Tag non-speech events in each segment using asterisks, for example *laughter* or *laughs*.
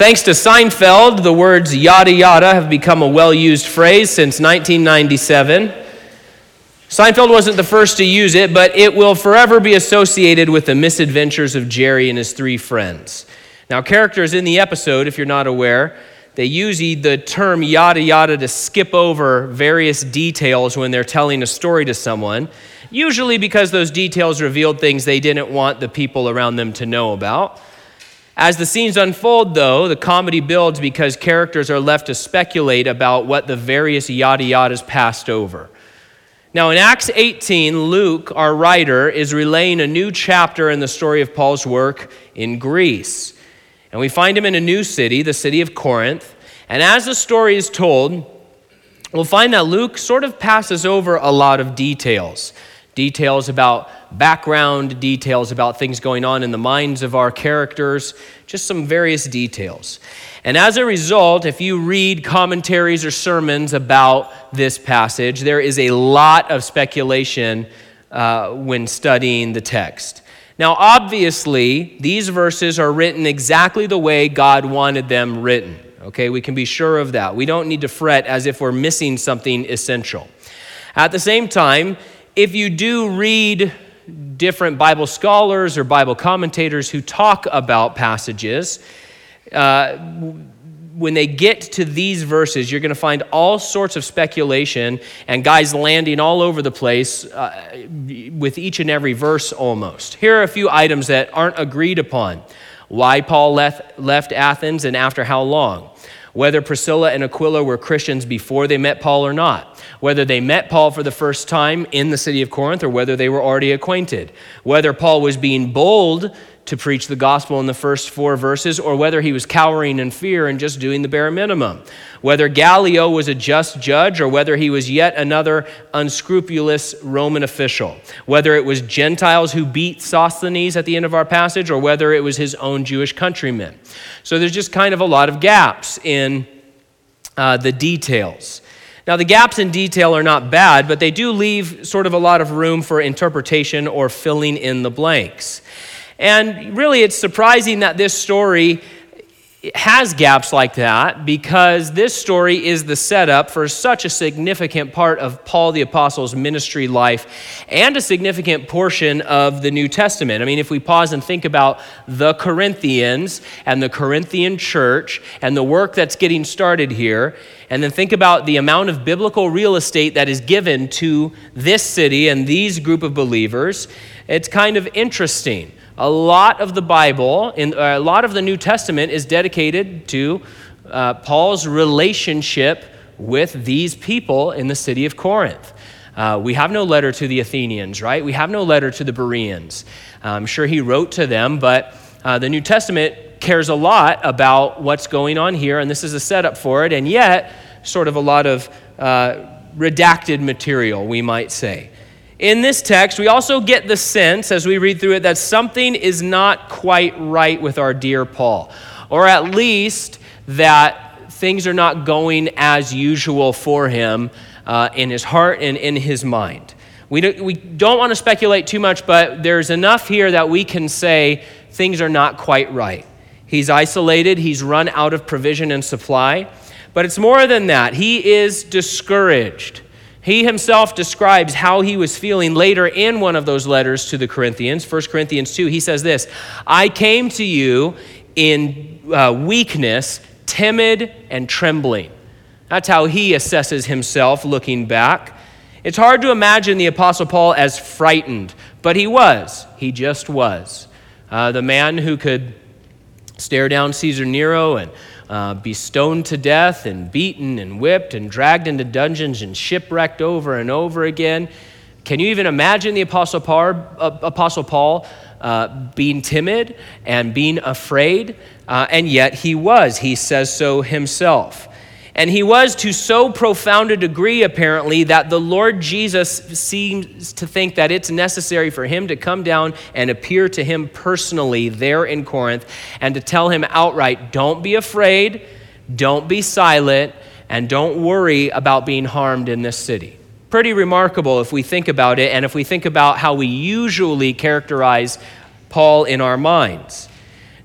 Thanks to Seinfeld, the words yada yada have become a well used phrase since 1997. Seinfeld wasn't the first to use it, but it will forever be associated with the misadventures of Jerry and his three friends. Now, characters in the episode, if you're not aware, they use the term yada yada to skip over various details when they're telling a story to someone, usually because those details revealed things they didn't want the people around them to know about. As the scenes unfold, though, the comedy builds because characters are left to speculate about what the various yada yadas passed over. Now, in Acts 18, Luke, our writer, is relaying a new chapter in the story of Paul's work in Greece. And we find him in a new city, the city of Corinth. And as the story is told, we'll find that Luke sort of passes over a lot of details details about background, details about things going on in the minds of our characters, just some various details. And as a result, if you read commentaries or sermons about this passage, there is a lot of speculation uh, when studying the text. Now, obviously, these verses are written exactly the way God wanted them written. Okay, we can be sure of that. We don't need to fret as if we're missing something essential. At the same time, if you do read different Bible scholars or Bible commentators who talk about passages, uh, when they get to these verses, you're going to find all sorts of speculation and guys landing all over the place uh, with each and every verse almost. Here are a few items that aren't agreed upon why Paul left, left Athens and after how long whether Priscilla and Aquila were Christians before they met Paul or not, whether they met Paul for the first time in the city of Corinth or whether they were already acquainted, whether Paul was being bold to preach the gospel in the first four verses or whether he was cowering in fear and just doing the bare minimum, whether Gallio was a just judge or whether he was yet another unscrupulous Roman official, whether it was Gentiles who beat Sosthenes at the end of our passage or whether it was his own Jewish countrymen. So there's just kind of a lot of gaps in uh, the details. Now, the gaps in detail are not bad, but they do leave sort of a lot of room for interpretation or filling in the blanks. And really, it's surprising that this story has gaps like that because this story is the setup for such a significant part of Paul the Apostle's ministry life and a significant portion of the New Testament. I mean, if we pause and think about the Corinthians and the Corinthian church and the work that's getting started here, and then think about the amount of biblical real estate that is given to this city and these group of believers, it's kind of interesting a lot of the Bible, in, uh, a lot of the New Testament is dedicated to uh, Paul's relationship with these people in the city of Corinth. Uh, we have no letter to the Athenians, right? We have no letter to the Bereans. I'm sure he wrote to them, but uh, the New Testament cares a lot about what's going on here, and this is a setup for it, and yet, sort of a lot of uh, redacted material, we might say. In this text, we also get the sense as we read through it that something is not quite right with our dear Paul, or at least that things are not going as usual for him uh, in his heart and in his mind. We don't, we don't want to speculate too much, but there's enough here that we can say things are not quite right. He's isolated, he's run out of provision and supply. But it's more than that. He is discouraged. He himself describes how he was feeling later in one of those letters to the Corinthians, 1 Corinthians 2. He says this I came to you in uh, weakness, timid, and trembling. That's how he assesses himself looking back. It's hard to imagine the Apostle Paul as frightened, but he was. He just was. Uh, the man who could stare down Caesar Nero and uh, be stoned to death and beaten and whipped and dragged into dungeons and shipwrecked over and over again. Can you even imagine the Apostle Paul, uh, Paul uh, being timid and being afraid? Uh, and yet he was. He says so himself. And he was to so profound a degree, apparently, that the Lord Jesus seems to think that it's necessary for him to come down and appear to him personally there in Corinth and to tell him outright don't be afraid, don't be silent, and don't worry about being harmed in this city. Pretty remarkable if we think about it and if we think about how we usually characterize Paul in our minds.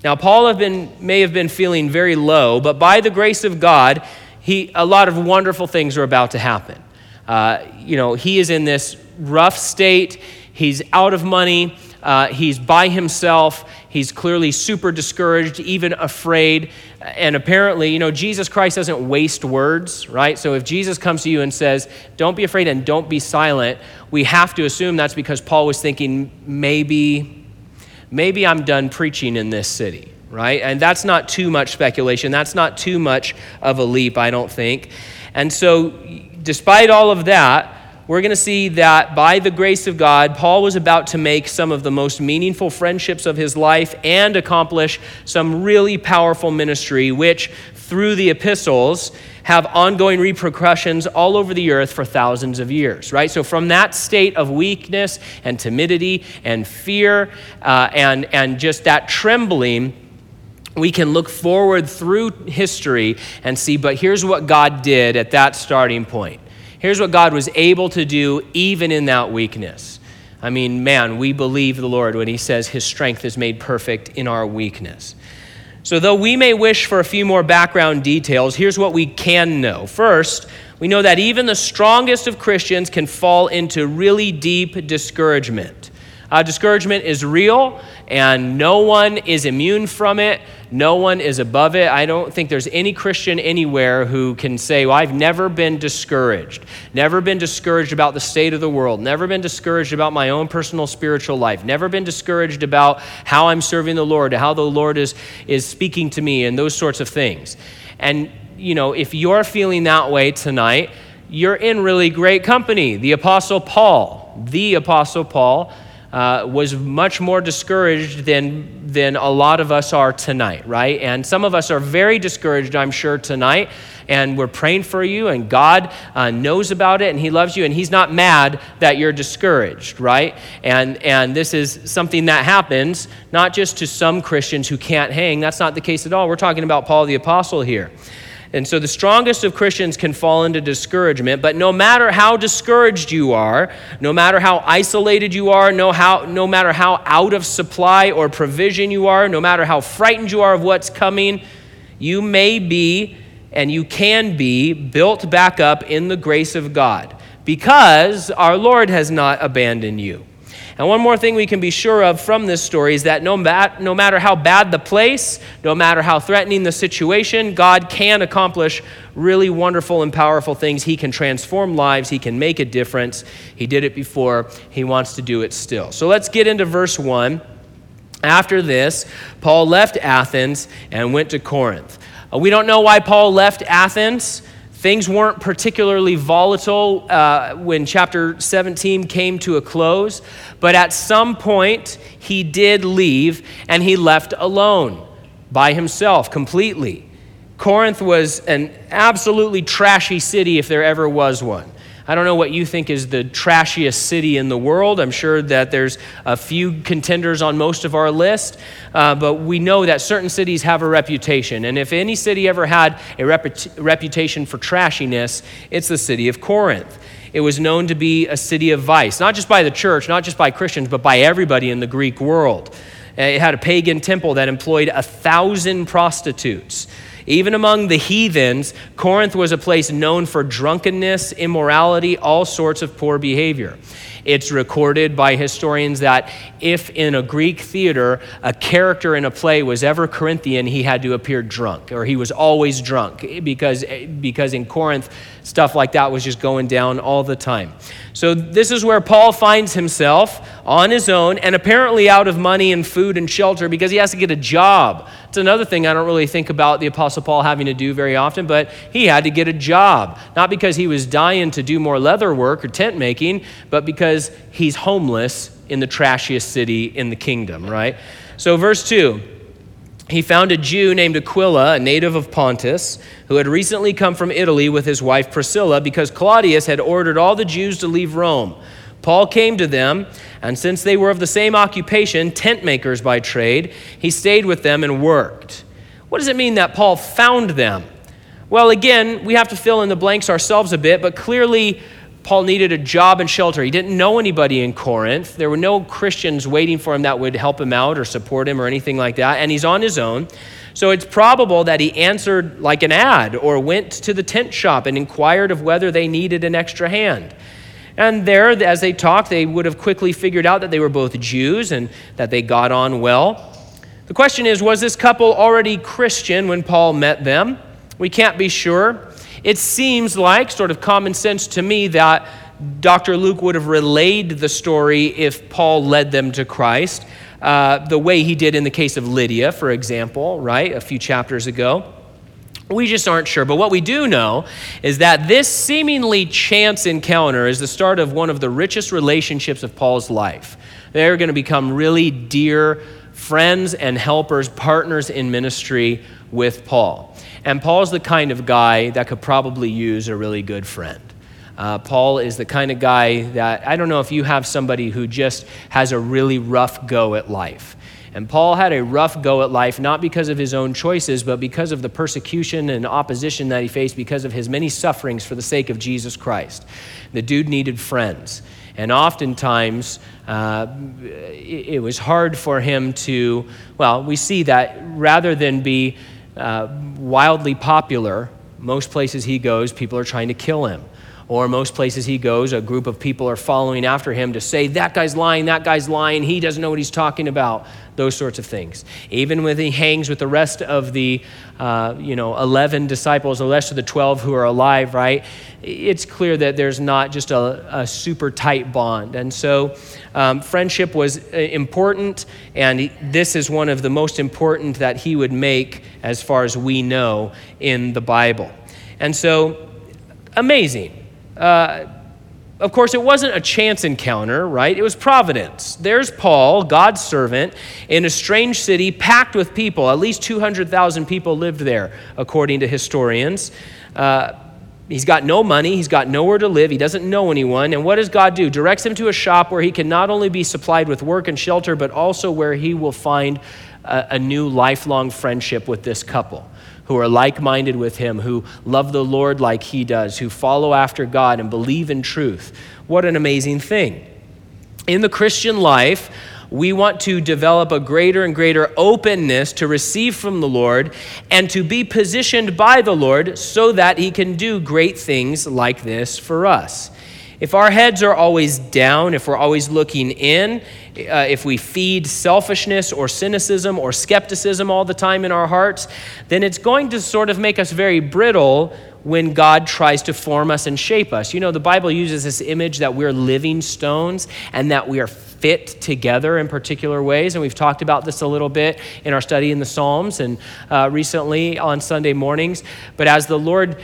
Now, Paul have been, may have been feeling very low, but by the grace of God, he, a lot of wonderful things are about to happen. Uh, you know, he is in this rough state, he's out of money, uh, he's by himself. He's clearly super discouraged, even afraid. And apparently, you know, Jesus Christ doesn't waste words, right? So if Jesus comes to you and says, don't be afraid and don't be silent, we have to assume that's because Paul was thinking, maybe, maybe I'm done preaching in this city, right? And that's not too much speculation. That's not too much of a leap, I don't think. And so, despite all of that, we're going to see that by the grace of God, Paul was about to make some of the most meaningful friendships of his life and accomplish some really powerful ministry, which through the epistles have ongoing repercussions all over the earth for thousands of years, right? So, from that state of weakness and timidity and fear uh, and, and just that trembling, we can look forward through history and see, but here's what God did at that starting point. Here's what God was able to do even in that weakness. I mean, man, we believe the Lord when He says His strength is made perfect in our weakness. So, though we may wish for a few more background details, here's what we can know. First, we know that even the strongest of Christians can fall into really deep discouragement. Uh, discouragement is real, and no one is immune from it. No one is above it. I don't think there's any Christian anywhere who can say, Well, I've never been discouraged, never been discouraged about the state of the world, never been discouraged about my own personal spiritual life, never been discouraged about how I'm serving the Lord, how the Lord is, is speaking to me, and those sorts of things. And, you know, if you're feeling that way tonight, you're in really great company. The Apostle Paul, the Apostle Paul, uh, was much more discouraged than, than a lot of us are tonight, right? And some of us are very discouraged, I'm sure, tonight. And we're praying for you, and God uh, knows about it, and He loves you, and He's not mad that you're discouraged, right? And, and this is something that happens not just to some Christians who can't hang. That's not the case at all. We're talking about Paul the Apostle here. And so the strongest of Christians can fall into discouragement, but no matter how discouraged you are, no matter how isolated you are, no, how, no matter how out of supply or provision you are, no matter how frightened you are of what's coming, you may be and you can be built back up in the grace of God because our Lord has not abandoned you. And one more thing we can be sure of from this story is that no, mat- no matter how bad the place, no matter how threatening the situation, God can accomplish really wonderful and powerful things. He can transform lives, He can make a difference. He did it before, He wants to do it still. So let's get into verse 1. After this, Paul left Athens and went to Corinth. Uh, we don't know why Paul left Athens. Things weren't particularly volatile uh, when chapter 17 came to a close, but at some point he did leave and he left alone by himself completely. Corinth was an absolutely trashy city if there ever was one. I don't know what you think is the trashiest city in the world. I'm sure that there's a few contenders on most of our list, uh, but we know that certain cities have a reputation. And if any city ever had a reput- reputation for trashiness, it's the city of Corinth. It was known to be a city of vice, not just by the church, not just by Christians, but by everybody in the Greek world. It had a pagan temple that employed a thousand prostitutes. Even among the heathens, Corinth was a place known for drunkenness, immorality, all sorts of poor behavior. It's recorded by historians that if in a Greek theater a character in a play was ever Corinthian, he had to appear drunk, or he was always drunk, eh, because, eh, because in Corinth, stuff like that was just going down all the time. So, this is where Paul finds himself on his own and apparently out of money and food and shelter because he has to get a job. It's another thing I don't really think about the Apostle Paul having to do very often, but he had to get a job. Not because he was dying to do more leather work or tent making, but because he's homeless in the trashiest city in the kingdom, right? So, verse 2 he found a Jew named Aquila, a native of Pontus, who had recently come from Italy with his wife Priscilla because Claudius had ordered all the Jews to leave Rome. Paul came to them, and since they were of the same occupation, tent makers by trade, he stayed with them and worked. What does it mean that Paul found them? Well, again, we have to fill in the blanks ourselves a bit, but clearly, Paul needed a job and shelter. He didn't know anybody in Corinth. There were no Christians waiting for him that would help him out or support him or anything like that. And he's on his own. So it's probable that he answered like an ad or went to the tent shop and inquired of whether they needed an extra hand. And there, as they talked, they would have quickly figured out that they were both Jews and that they got on well. The question is was this couple already Christian when Paul met them? We can't be sure. It seems like, sort of common sense to me, that Dr. Luke would have relayed the story if Paul led them to Christ uh, the way he did in the case of Lydia, for example, right, a few chapters ago. We just aren't sure. But what we do know is that this seemingly chance encounter is the start of one of the richest relationships of Paul's life. They're going to become really dear friends and helpers, partners in ministry with Paul. And Paul's the kind of guy that could probably use a really good friend. Uh, Paul is the kind of guy that I don't know if you have somebody who just has a really rough go at life. And Paul had a rough go at life, not because of his own choices, but because of the persecution and opposition that he faced because of his many sufferings for the sake of Jesus Christ. The dude needed friends. And oftentimes, uh, it, was hard for him to, well, we see that rather than be uh, wildly popular, most places he goes, people are trying to kill him or most places he goes, a group of people are following after him to say, that guy's lying, that guy's lying, he doesn't know what he's talking about, those sorts of things. Even when he hangs with the rest of the, uh, you know, 11 disciples, the rest of the 12 who are alive, right? It's clear that there's not just a, a super tight bond. And so um, friendship was uh, important, and this is one of the most important that he would make as far as we know in the Bible. And so, amazing uh, of course, it wasn't a chance encounter, right? It was providence. There's Paul, God's servant, in a strange city packed with people. At least 200,000 people lived there, according to historians. Uh, he's got no money, he's got nowhere to live, he doesn't know anyone. And what does God do? Directs him to a shop where he can not only be supplied with work and shelter, but also where he will find a, a new lifelong friendship with this couple who are like minded with him, who love the Lord like he does, who follow after God and believe in truth. What an amazing thing. In the Christian life, we want to develop a greater and greater openness to receive from the Lord and to be positioned by the Lord so that He can do great things like this for us. If our heads are always down, if we're always looking in, uh, if we feed selfishness or cynicism or skepticism all the time in our hearts, then it's going to sort of make us very brittle when God tries to form us and shape us. You know, the Bible uses this image that we're living stones and that we are fit together in particular ways. And we've talked about this a little bit in our study in the Psalms and uh, recently on Sunday mornings. But as the Lord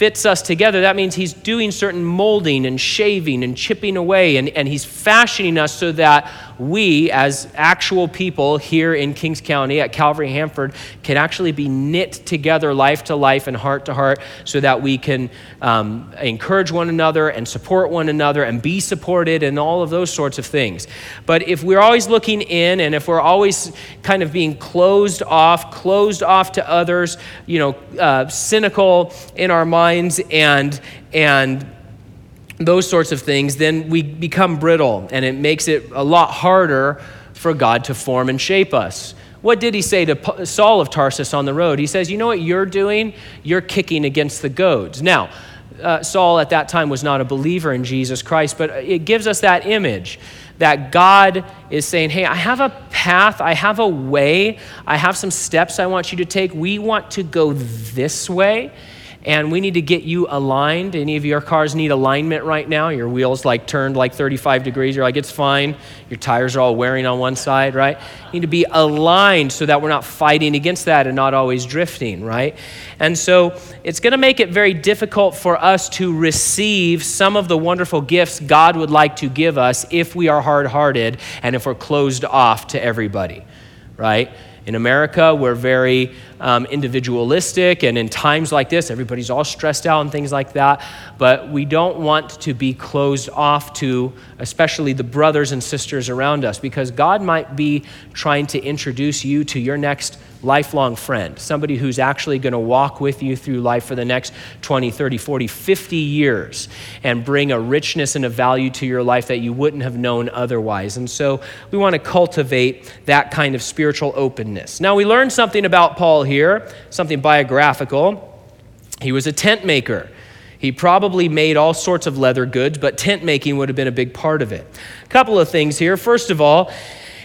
fits us together, that means he's doing certain molding and shaving and chipping away, and, and he's fashioning us so that we, as actual people here in Kings County at Calvary Hanford, can actually be knit together life to life and heart to heart so that we can um, encourage one another and support one another and be supported and all of those sorts of things. But if we're always looking in and if we're always kind of being closed off, closed off to others, you know, uh, cynical in our and, and, those sorts of things, then we become brittle and it makes it a lot harder for God to form and shape us. What did he say to Saul of Tarsus on the road? He says, You know what you're doing? You're kicking against the goads. Now, uh, Saul at that time was not a believer in Jesus Christ, but it gives us that image that God is saying, Hey, I have a path, I have a way, I have some steps I want you to take. We want to go this way and we need to get you aligned. Any of your cars need alignment right now? Your wheels like turned like 35 degrees. You're like, it's fine. Your tires are all wearing on one side, right? You need to be aligned so that we're not fighting against that and not always drifting, right? And so it's going to make it very difficult for us to receive some of the wonderful gifts God would like to give us if we are hard hearted and if we're closed off to everybody, right? In America, we're very um, individualistic, and in times like this, everybody's all stressed out and things like that. But we don't want to be closed off to, especially the brothers and sisters around us, because God might be trying to introduce you to your next lifelong friend, somebody who's actually going to walk with you through life for the next 20, 30, 40, 50 years and bring a richness and a value to your life that you wouldn't have known otherwise. And so we want to cultivate that kind of spiritual openness. Now, we learned something about Paul here, something biographical. He was a tent maker. He probably made all sorts of leather goods, but tent making would have been a big part of it. A couple of things here. First of all,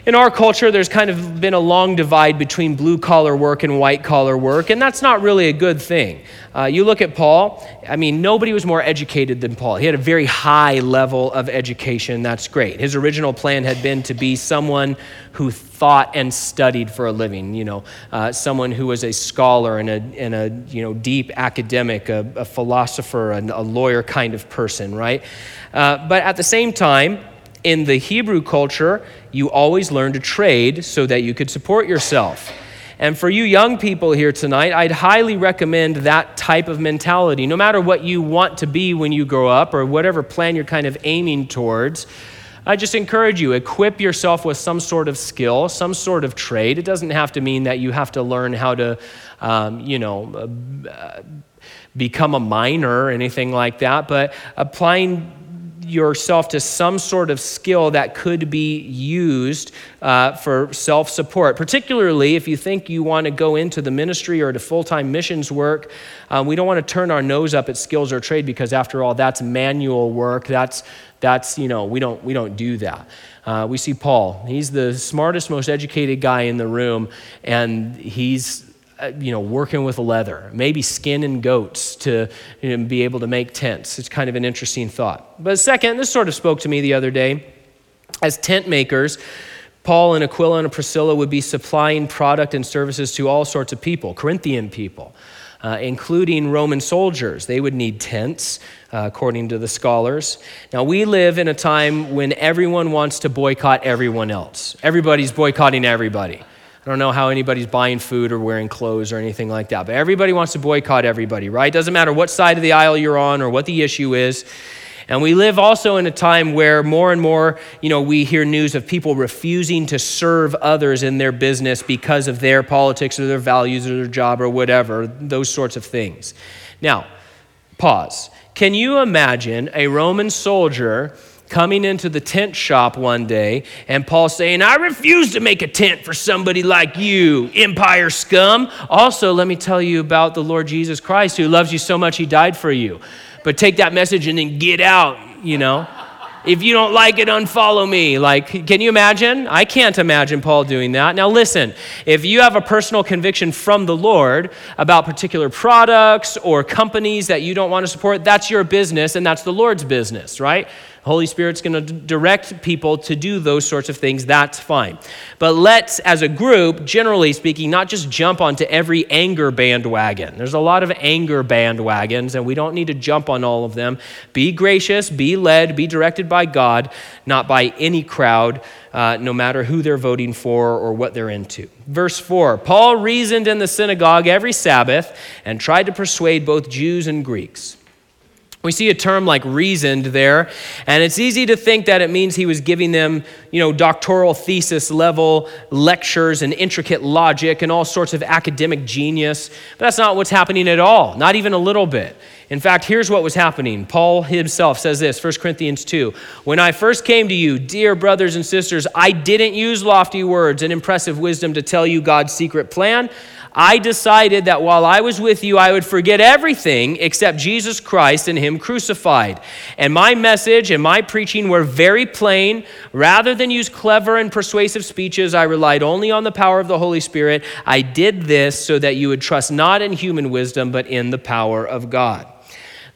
in our culture, there's kind of been a long divide between blue collar work and white collar work, and that's not really a good thing. Uh, you look at Paul, I mean, nobody was more educated than Paul. He had a very high level of education. That's great. His original plan had been to be someone who thought and studied for a living, you know, uh, someone who was a scholar and a, and a you know, deep academic, a, a philosopher, and a lawyer kind of person, right? Uh, but at the same time, in the Hebrew culture, you always learned to trade so that you could support yourself. And for you young people here tonight, I'd highly recommend that type of mentality. No matter what you want to be when you grow up or whatever plan you're kind of aiming towards, I just encourage you, equip yourself with some sort of skill, some sort of trade. It doesn't have to mean that you have to learn how to, um, you know, uh, become a miner or anything like that, but applying yourself to some sort of skill that could be used uh, for self support, particularly if you think you want to go into the ministry or to full time missions work. Um, we don't want to turn our nose up at skills or trade because, after all, that's manual work. That's, that's you know, we don't, we don't do that. Uh, we see Paul. He's the smartest, most educated guy in the room, and he's uh, you know, working with leather, maybe skinning goats to you know, be able to make tents. It's kind of an interesting thought. But second, this sort of spoke to me the other day. As tent makers, Paul and Aquila and Priscilla would be supplying product and services to all sorts of people, Corinthian people, uh, including Roman soldiers. They would need tents, uh, according to the scholars. Now, we live in a time when everyone wants to boycott everyone else. Everybody's boycotting everybody. I don't know how anybody's buying food or wearing clothes or anything like that, but everybody wants to boycott everybody, right? Doesn't matter what side of the aisle you're on or what the issue is. And we live also in a time where more and more, you know, we hear news of people refusing to serve others in their business because of their politics or their values or their job or whatever, those sorts of things. Now, pause. Can you imagine a Roman soldier coming into the tent shop one day and Paul saying, I refuse to make a tent for somebody like you, empire scum. Also, let me tell you about the Lord Jesus Christ who loves you so much he died for you. But take that message and then get out, you know. If you don't like it, unfollow me. Like, can you imagine? I can't imagine Paul doing that. Now, listen, if you have a personal conviction from the Lord about particular products or companies that you don't want to support, that's your business and that's the Lord's business, right? Holy Spirit's going to direct people to do those sorts of things. That's fine. But let's, as a group, generally speaking, not just jump onto every anger bandwagon. There's a lot of anger bandwagons, and we don't need to jump on all of them. Be gracious, be led, be directed by God, not by any crowd. Uh, no matter who they're voting for or what they're into. Verse 4 Paul reasoned in the synagogue every Sabbath and tried to persuade both Jews and Greeks. We see a term like reasoned there, and it's easy to think that it means he was giving them, you know, doctoral thesis level lectures and intricate logic and all sorts of academic genius. But that's not what's happening at all, not even a little bit. In fact, here's what was happening. Paul himself says this, 1 Corinthians 2. When I first came to you, dear brothers and sisters, I didn't use lofty words and impressive wisdom to tell you God's secret plan. I decided that while I was with you, I would forget everything except Jesus Christ and Him crucified. And my message and my preaching were very plain. Rather than use clever and persuasive speeches, I relied only on the power of the Holy Spirit. I did this so that you would trust not in human wisdom, but in the power of God.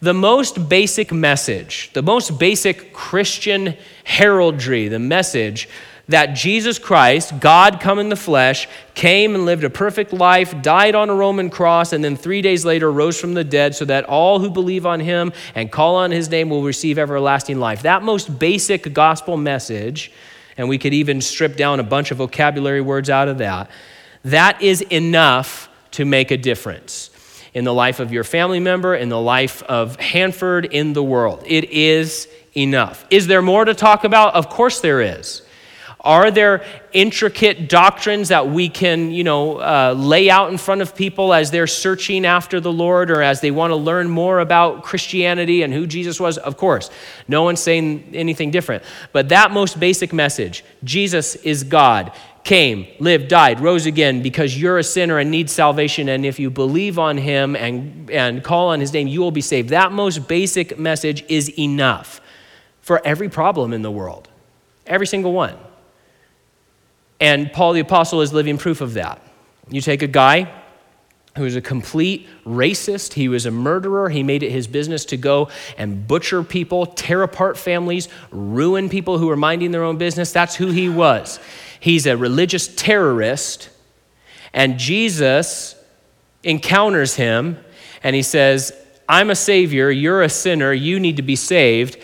The most basic message, the most basic Christian heraldry, the message that Jesus Christ, God come in the flesh, came and lived a perfect life, died on a Roman cross, and then three days later rose from the dead so that all who believe on him and call on his name will receive everlasting life. That most basic gospel message, and we could even strip down a bunch of vocabulary words out of that, that is enough to make a difference in the life of your family member, in the life of Hanford, in the world. It is enough. Is there more to talk about? Of course there is. Are there intricate doctrines that we can, you know, uh, lay out in front of people as they're searching after the Lord or as they want to learn more about Christianity and who Jesus was? Of course. No one's saying anything different. But that most basic message Jesus is God came, lived, died, rose again because you're a sinner and need salvation. And if you believe on him and, and call on his name, you will be saved. That most basic message is enough for every problem in the world, every single one. And Paul the Apostle is living proof of that. You take a guy who was a complete racist, he was a murderer, he made it his business to go and butcher people, tear apart families, ruin people who were minding their own business. That's who he was. He's a religious terrorist, and Jesus encounters him and he says, I'm a savior, you're a sinner, you need to be saved.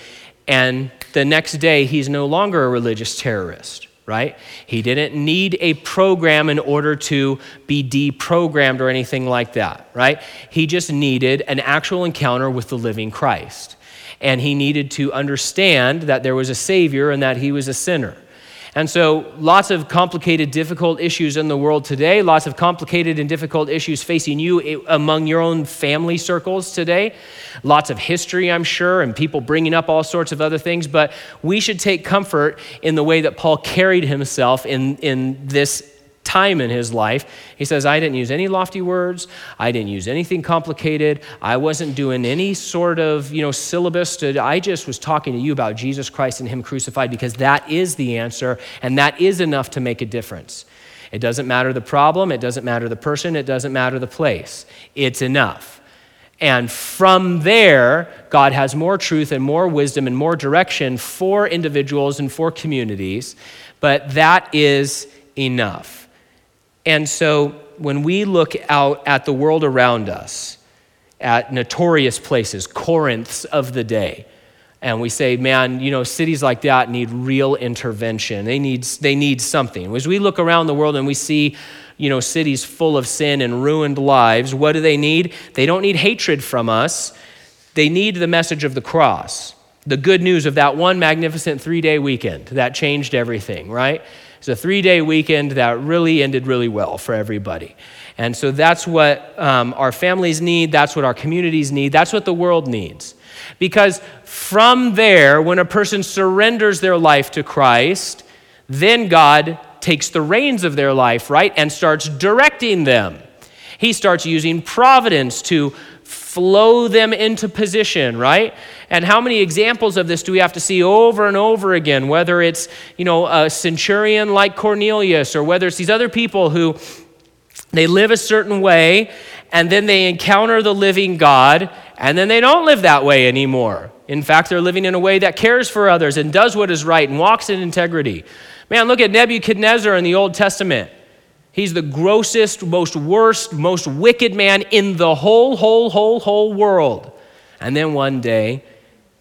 And the next day, he's no longer a religious terrorist right? He didn't need a program in order to be deprogrammed or anything like that, right? He just needed an actual encounter with the living Christ. And he needed to understand that there was a Savior and that he was a sinner. And so, lots of complicated, difficult issues in the world today, lots of complicated and difficult issues facing you among your own family circles today. Lots of history, I'm sure, and people bringing up all sorts of other things. But we should take comfort in the way that Paul carried himself in, in this time in his life. He says, I didn't use any lofty words. I didn't use anything complicated. I wasn't doing any sort of, you know, syllabus. To, I just was talking to you about Jesus Christ and him crucified because that is the answer and that is enough to make a difference. It doesn't matter the problem, it doesn't matter the person, it doesn't matter the place. It's enough. And from there, God has more truth and more wisdom and more direction for individuals and for communities, but that is enough. And so when we look out at the world around us, at notorious places, Corinths of the day, and we say, man, you know, cities like that need real intervention. They need, they need something. As we look around the world and we see, you know, cities full of sin and ruined lives, what do they need? They don't need hatred from us. They need the message of the cross, the good news of that one magnificent three day weekend that changed everything, right? It's a three day weekend that really ended really well for everybody. And so that's what um, our families need, that's what our communities need, that's what the world needs. Because from there, when a person surrenders their life to Christ, then God takes the reins of their life, right, and starts directing them. He starts using providence to flow them into position, right? And how many examples of this do we have to see over and over again? Whether it's, you know, a centurion like Cornelius or whether it's these other people who they live a certain way and then they encounter the living God and then they don't live that way anymore. In fact, they're living in a way that cares for others and does what is right and walks in integrity. Man, look at Nebuchadnezzar in the Old Testament. He's the grossest, most worst, most wicked man in the whole, whole, whole, whole world. And then one day,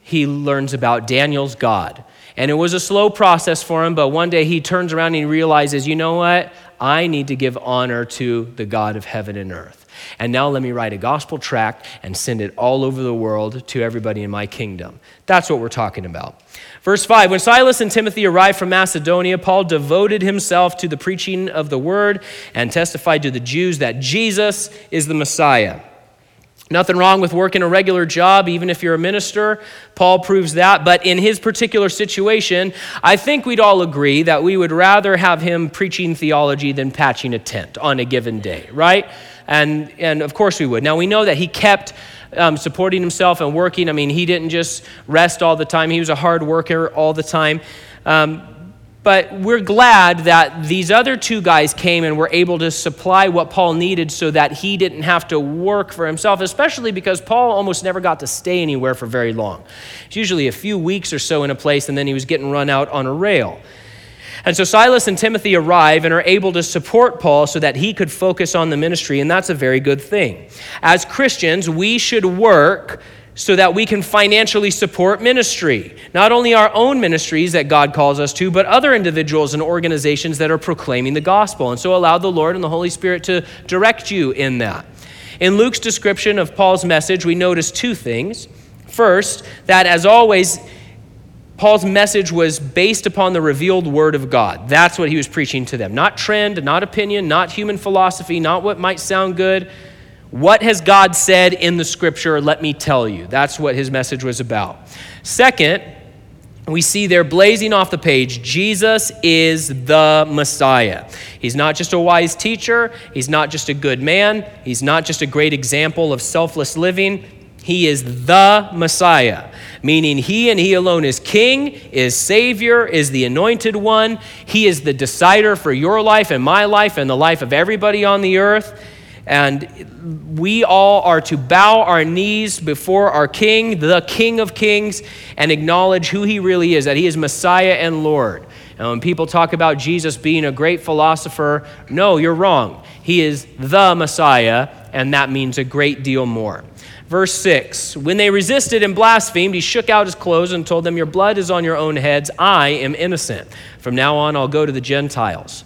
he learns about Daniel's God. And it was a slow process for him, but one day he turns around and he realizes, you know what? I need to give honor to the God of heaven and earth. And now let me write a gospel tract and send it all over the world to everybody in my kingdom. That's what we're talking about. Verse 5 When Silas and Timothy arrived from Macedonia, Paul devoted himself to the preaching of the word and testified to the Jews that Jesus is the Messiah. Nothing wrong with working a regular job, even if you're a minister. Paul proves that. But in his particular situation, I think we'd all agree that we would rather have him preaching theology than patching a tent on a given day, right? And, and of course we would. Now, we know that he kept um, supporting himself and working. I mean, he didn't just rest all the time, he was a hard worker all the time. Um, but we're glad that these other two guys came and were able to supply what Paul needed so that he didn't have to work for himself, especially because Paul almost never got to stay anywhere for very long. It's usually a few weeks or so in a place, and then he was getting run out on a rail. And so Silas and Timothy arrive and are able to support Paul so that he could focus on the ministry, and that's a very good thing. As Christians, we should work so that we can financially support ministry. Not only our own ministries that God calls us to, but other individuals and organizations that are proclaiming the gospel. And so allow the Lord and the Holy Spirit to direct you in that. In Luke's description of Paul's message, we notice two things. First, that as always, Paul's message was based upon the revealed word of God. That's what he was preaching to them. Not trend, not opinion, not human philosophy, not what might sound good. What has God said in the scripture? Let me tell you. That's what his message was about. Second, we see there blazing off the page Jesus is the Messiah. He's not just a wise teacher, he's not just a good man, he's not just a great example of selfless living. He is the Messiah, meaning he and he alone is king, is savior, is the anointed one. He is the decider for your life and my life and the life of everybody on the earth. And we all are to bow our knees before our King, the King of Kings, and acknowledge who he really is, that he is Messiah and Lord. And when people talk about Jesus being a great philosopher, no, you're wrong. He is the Messiah, and that means a great deal more. Verse 6 When they resisted and blasphemed, he shook out his clothes and told them, Your blood is on your own heads. I am innocent. From now on, I'll go to the Gentiles.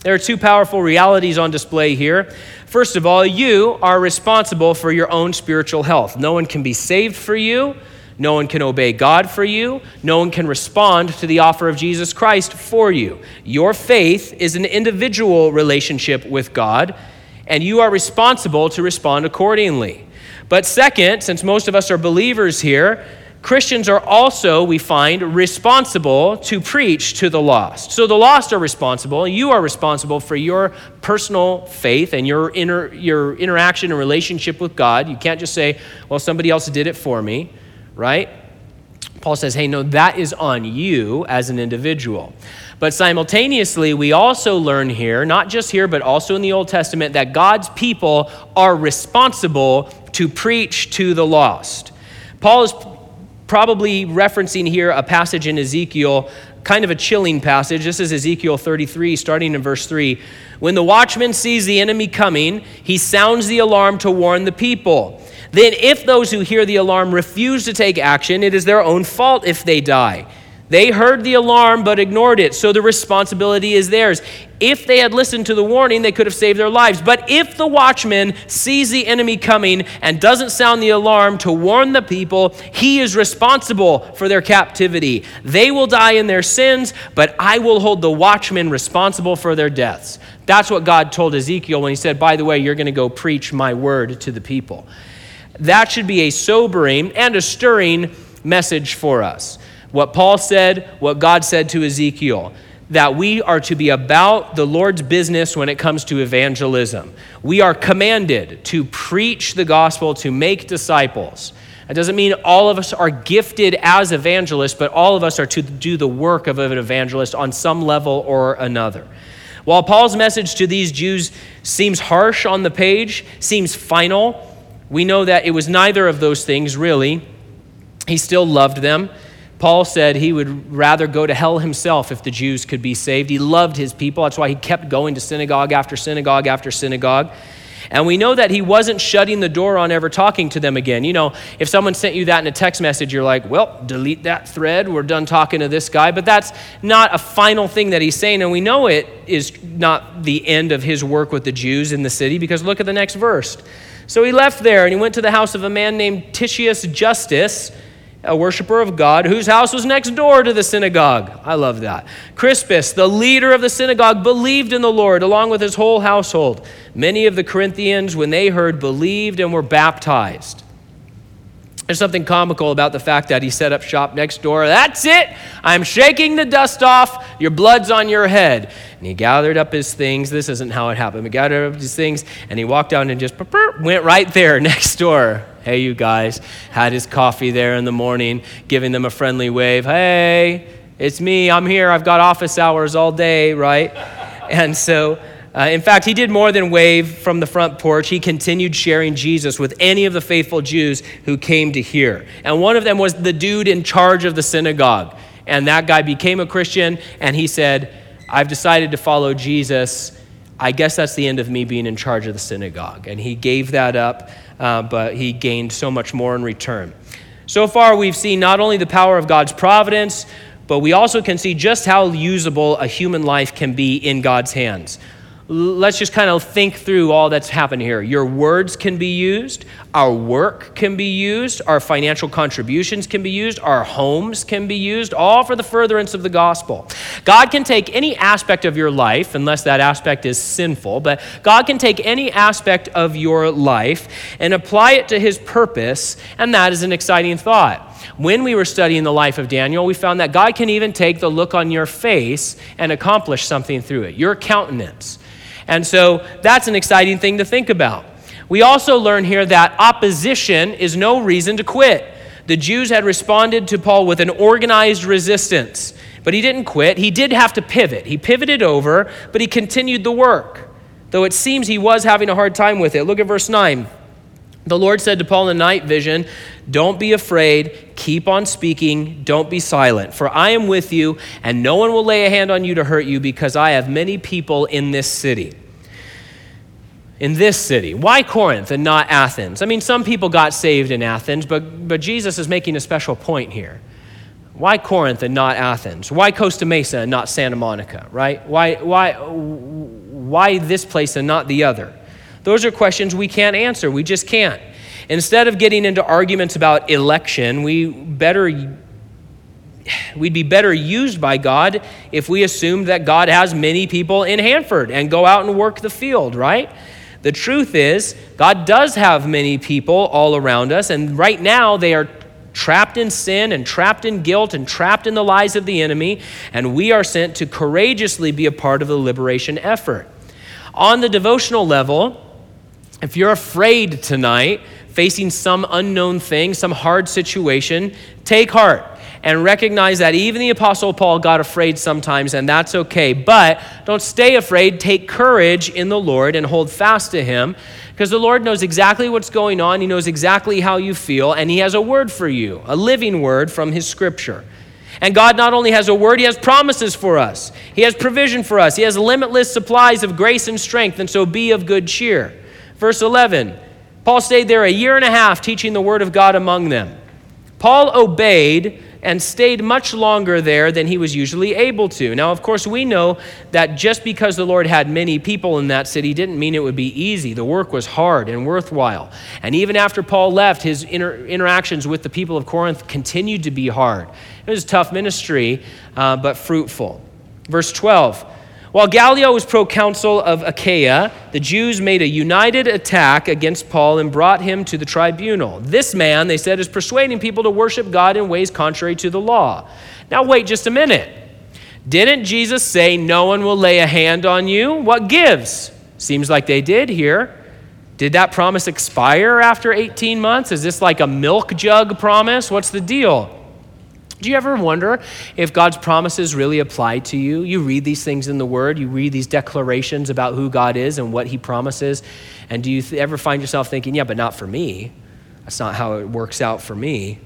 There are two powerful realities on display here. First of all, you are responsible for your own spiritual health. No one can be saved for you. No one can obey God for you. No one can respond to the offer of Jesus Christ for you. Your faith is an individual relationship with God, and you are responsible to respond accordingly. But second, since most of us are believers here, Christians are also, we find, responsible to preach to the lost. So the lost are responsible. You are responsible for your personal faith and your, inter, your interaction and relationship with God. You can't just say, well, somebody else did it for me, right? Paul says, hey, no, that is on you as an individual. But simultaneously, we also learn here, not just here, but also in the Old Testament, that God's people are responsible to preach to the lost. Paul is probably referencing here a passage in Ezekiel, kind of a chilling passage. This is Ezekiel 33, starting in verse 3. When the watchman sees the enemy coming, he sounds the alarm to warn the people. Then, if those who hear the alarm refuse to take action, it is their own fault if they die. They heard the alarm but ignored it, so the responsibility is theirs. If they had listened to the warning, they could have saved their lives. But if the watchman sees the enemy coming and doesn't sound the alarm to warn the people, he is responsible for their captivity. They will die in their sins, but I will hold the watchman responsible for their deaths. That's what God told Ezekiel when he said, By the way, you're going to go preach my word to the people. That should be a sobering and a stirring message for us what Paul said, what God said to Ezekiel, that we are to be about the Lord's business when it comes to evangelism. We are commanded to preach the gospel, to make disciples. That doesn't mean all of us are gifted as evangelists, but all of us are to do the work of an evangelist on some level or another. While Paul's message to these Jews seems harsh on the page, seems final, we know that it was neither of those things really. He still loved them. Paul said he would rather go to hell himself if the Jews could be saved. He loved his people. That's why he kept going to synagogue after synagogue after synagogue. And we know that he wasn't shutting the door on ever talking to them again. You know, if someone sent you that in a text message, you're like, well, delete that thread. We're done talking to this guy. But that's not a final thing that he's saying. And we know it is not the end of his work with the Jews in the city because look at the next verse. So he left there and he went to the house of a man named Titius Justus a worshiper of God, whose house was next door to the synagogue. I love that. Crispus, the leader of the synagogue, believed in the Lord along with his whole household. Many of the Corinthians, when they heard, believed and were baptized. There's something comical about the fact that he set up shop next door. That's it. I'm shaking the dust off. Your blood's on your head. And he gathered up his things. This isn't how it happened. He gathered up his things and he walked down and just went right there *laughs* next door. Hey, you guys. Had his coffee there in the morning, giving them a friendly wave. Hey, it's me. I'm here. I've got office hours all day, right? *laughs* And so uh, in fact, he did more than wave from the front porch. He continued sharing Jesus with any of the faithful Jews who came to hear. And one of them was the dude in charge of the synagogue. And that guy became a Christian, and he said, I've decided to follow Jesus. I guess that's the end of me being in charge of the synagogue. And he gave that up, uh, but he gained so much more in return. So far, we've seen not only the power of God's providence, but we also can see just how usable a human life can be in God's hands. Let's just kind of think through all that's happened here. Your words can be used, our work can be used, our financial contributions can be used, our homes can be used, all for the furtherance of the gospel. God can take any aspect of your life, unless that aspect is sinful, but God can take any aspect of your life and apply it to his purpose, and that is an exciting thought. When we were studying the life of Daniel, we found that God can even take the look on your face and accomplish something through it, your countenance. And so that's an exciting thing to think about. We also learn here that opposition is no reason to quit. The Jews had responded to Paul with an organized resistance, but he didn't quit. He did have to pivot. He pivoted over, but he continued the work, though it seems he was having a hard time with it. Look at verse 9. The Lord said to Paul in the night vision, Don't be afraid, keep on speaking, don't be silent, for I am with you, and no one will lay a hand on you to hurt you, because I have many people in this city. In this city. Why Corinth and not Athens? I mean, some people got saved in Athens, but, but Jesus is making a special point here. Why Corinth and not Athens? Why Costa Mesa and not Santa Monica, right? Why, why, why this place and not the other? Those are questions we can't answer. We just can't. Instead of getting into arguments about election, we better we'd be better used by God if we assumed that God has many people in Hanford and go out and work the field, right? The truth is, God does have many people all around us, and right now they are trapped in sin and trapped in guilt and trapped in the lies of the enemy, and we are sent to courageously be a part of the liberation effort. On the devotional level, if you're afraid tonight, facing some unknown thing, some hard situation, take heart and recognize that even the Apostle Paul got afraid sometimes, and that's okay. But don't stay afraid. Take courage in the Lord and hold fast to Him because the Lord knows exactly what's going on. He knows exactly how you feel, and He has a word for you, a living word from His scripture. And God not only has a word, He has promises for us, He has provision for us, He has limitless supplies of grace and strength, and so be of good cheer. Verse 11 Paul stayed there a year and a half teaching the word of God among them. Paul obeyed and stayed much longer there than he was usually able to. Now, of course, we know that just because the Lord had many people in that city didn't mean it would be easy. The work was hard and worthwhile. And even after Paul left, his inter- interactions with the people of Corinth continued to be hard. It was a tough ministry, uh, but fruitful. Verse 12 while Gallio was proconsul of Achaia, the Jews made a united attack against Paul and brought him to the tribunal. This man, they said, is persuading people to worship God in ways contrary to the law. Now, wait just a minute. Didn't Jesus say, No one will lay a hand on you? What gives? Seems like they did here. Did that promise expire after 18 months? Is this like a milk jug promise? What's the deal? Do you ever wonder if God's promises really apply to you? You read these things in the Word, you read these declarations about who God is and what He promises, and do you th- ever find yourself thinking, yeah, but not for me? That's not how it works out for me.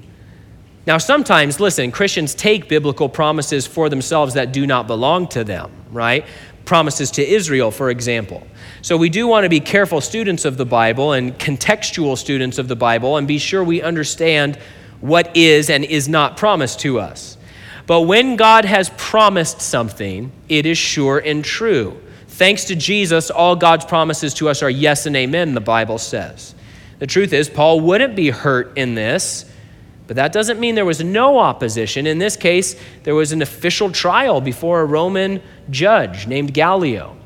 Now, sometimes, listen, Christians take biblical promises for themselves that do not belong to them, right? Promises to Israel, for example. So, we do want to be careful students of the Bible and contextual students of the Bible and be sure we understand what is and is not promised to us. But when God has promised something, it is sure and true. Thanks to Jesus, all God's promises to us are yes and amen, the Bible says. The truth is, Paul wouldn't be hurt in this, but that doesn't mean there was no opposition. In this case, there was an official trial before a Roman judge named Gallio.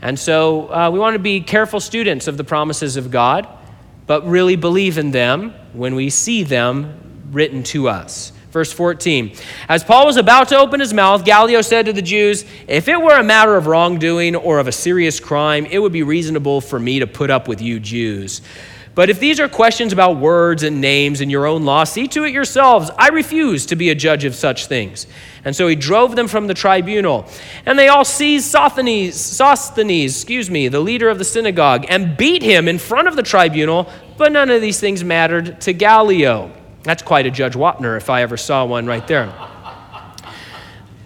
And so uh, we want to be careful students of the promises of God, but really believe in them when we see them written to us. Verse 14 As Paul was about to open his mouth, Gallio said to the Jews, If it were a matter of wrongdoing or of a serious crime, it would be reasonable for me to put up with you Jews. But if these are questions about words and names and your own law, see to it yourselves. I refuse to be a judge of such things. And so he drove them from the tribunal. And they all seized Sosthenes, Sosthenes, excuse me, the leader of the synagogue, and beat him in front of the tribunal. But none of these things mattered to Gallio. That's quite a Judge Wapner if I ever saw one right there.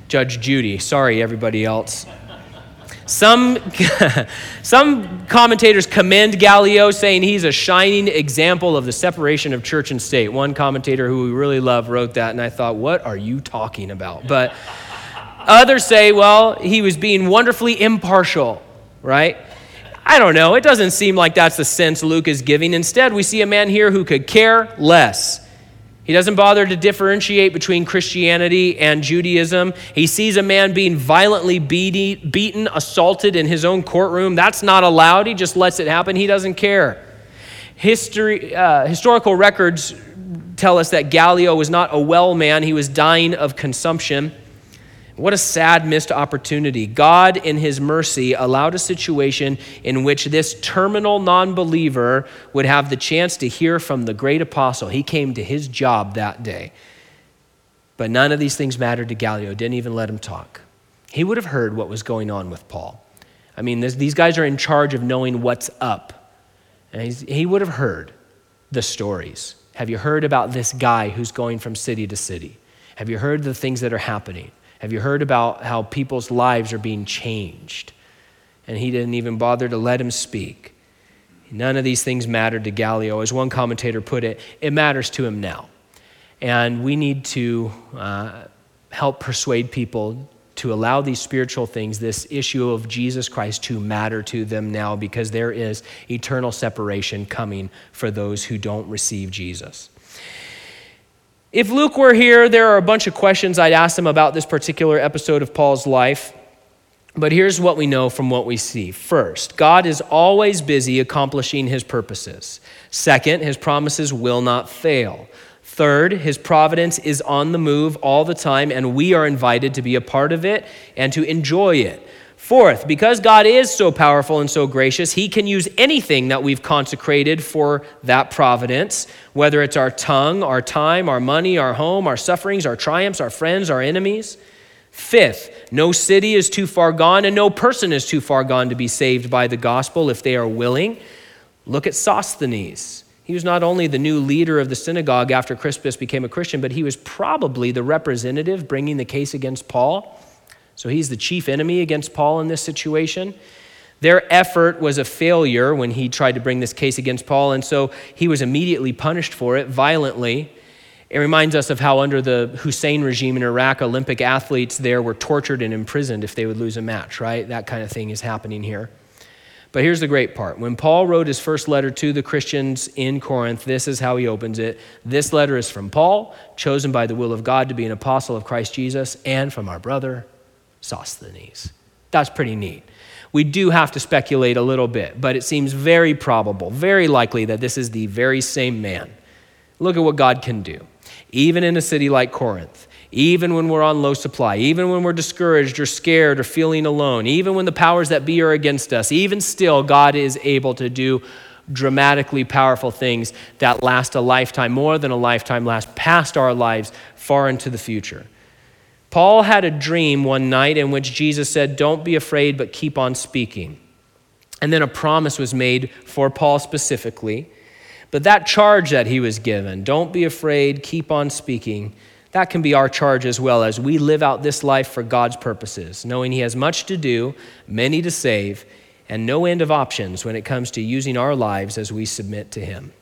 Judge Judy. Sorry, everybody else. Some, *laughs* some commentators commend Gallio, saying he's a shining example of the separation of church and state. One commentator who we really love wrote that, and I thought, what are you talking about? But others say, well, he was being wonderfully impartial right? I don't know. It doesn't seem like that's the sense Luke is giving. Instead, we see a man here who could care less. He doesn't bother to differentiate between Christianity and Judaism. He sees a man being violently beaten, assaulted in his own courtroom. That's not allowed. He just lets it happen. He doesn't care. History, uh, historical records tell us that Gallio was not a well man, he was dying of consumption. What a sad missed opportunity. God, in His mercy, allowed a situation in which this terminal non believer would have the chance to hear from the great apostle. He came to his job that day. But none of these things mattered to Gallio, didn't even let him talk. He would have heard what was going on with Paul. I mean, this, these guys are in charge of knowing what's up. And he would have heard the stories. Have you heard about this guy who's going from city to city? Have you heard the things that are happening? Have you heard about how people's lives are being changed? And he didn't even bother to let him speak. None of these things mattered to Gallio. As one commentator put it, it matters to him now. And we need to uh, help persuade people to allow these spiritual things, this issue of Jesus Christ, to matter to them now because there is eternal separation coming for those who don't receive Jesus. If Luke were here, there are a bunch of questions I'd ask him about this particular episode of Paul's life. But here's what we know from what we see. First, God is always busy accomplishing his purposes. Second, his promises will not fail. Third, his providence is on the move all the time, and we are invited to be a part of it and to enjoy it. Fourth, because God is so powerful and so gracious, He can use anything that we've consecrated for that providence, whether it's our tongue, our time, our money, our home, our sufferings, our triumphs, our friends, our enemies. Fifth, no city is too far gone and no person is too far gone to be saved by the gospel if they are willing. Look at Sosthenes. He was not only the new leader of the synagogue after Crispus became a Christian, but he was probably the representative bringing the case against Paul. So he's the chief enemy against Paul in this situation. Their effort was a failure when he tried to bring this case against Paul, and so he was immediately punished for it violently. It reminds us of how, under the Hussein regime in Iraq, Olympic athletes there were tortured and imprisoned if they would lose a match, right? That kind of thing is happening here. But here's the great part. When Paul wrote his first letter to the Christians in Corinth, this is how he opens it. This letter is from Paul, chosen by the will of God to be an apostle of Christ Jesus, and from our brother Sosthenes. That's pretty neat. We do have to speculate a little bit, but it seems very probable, very likely that this is the very same man. Look at what God can do. Even in a city like Corinth, even when we're on low supply, even when we're discouraged or scared or feeling alone, even when the powers that be are against us, even still, God is able to do dramatically powerful things that last a lifetime, more than a lifetime, last past our lives, far into the future. Paul had a dream one night in which Jesus said, Don't be afraid, but keep on speaking. And then a promise was made for Paul specifically. But that charge that he was given, don't be afraid, keep on speaking, that can be our charge as well as we live out this life for God's purposes, knowing He has much to do, many to save, and no end of options when it comes to using our lives as we submit to Him.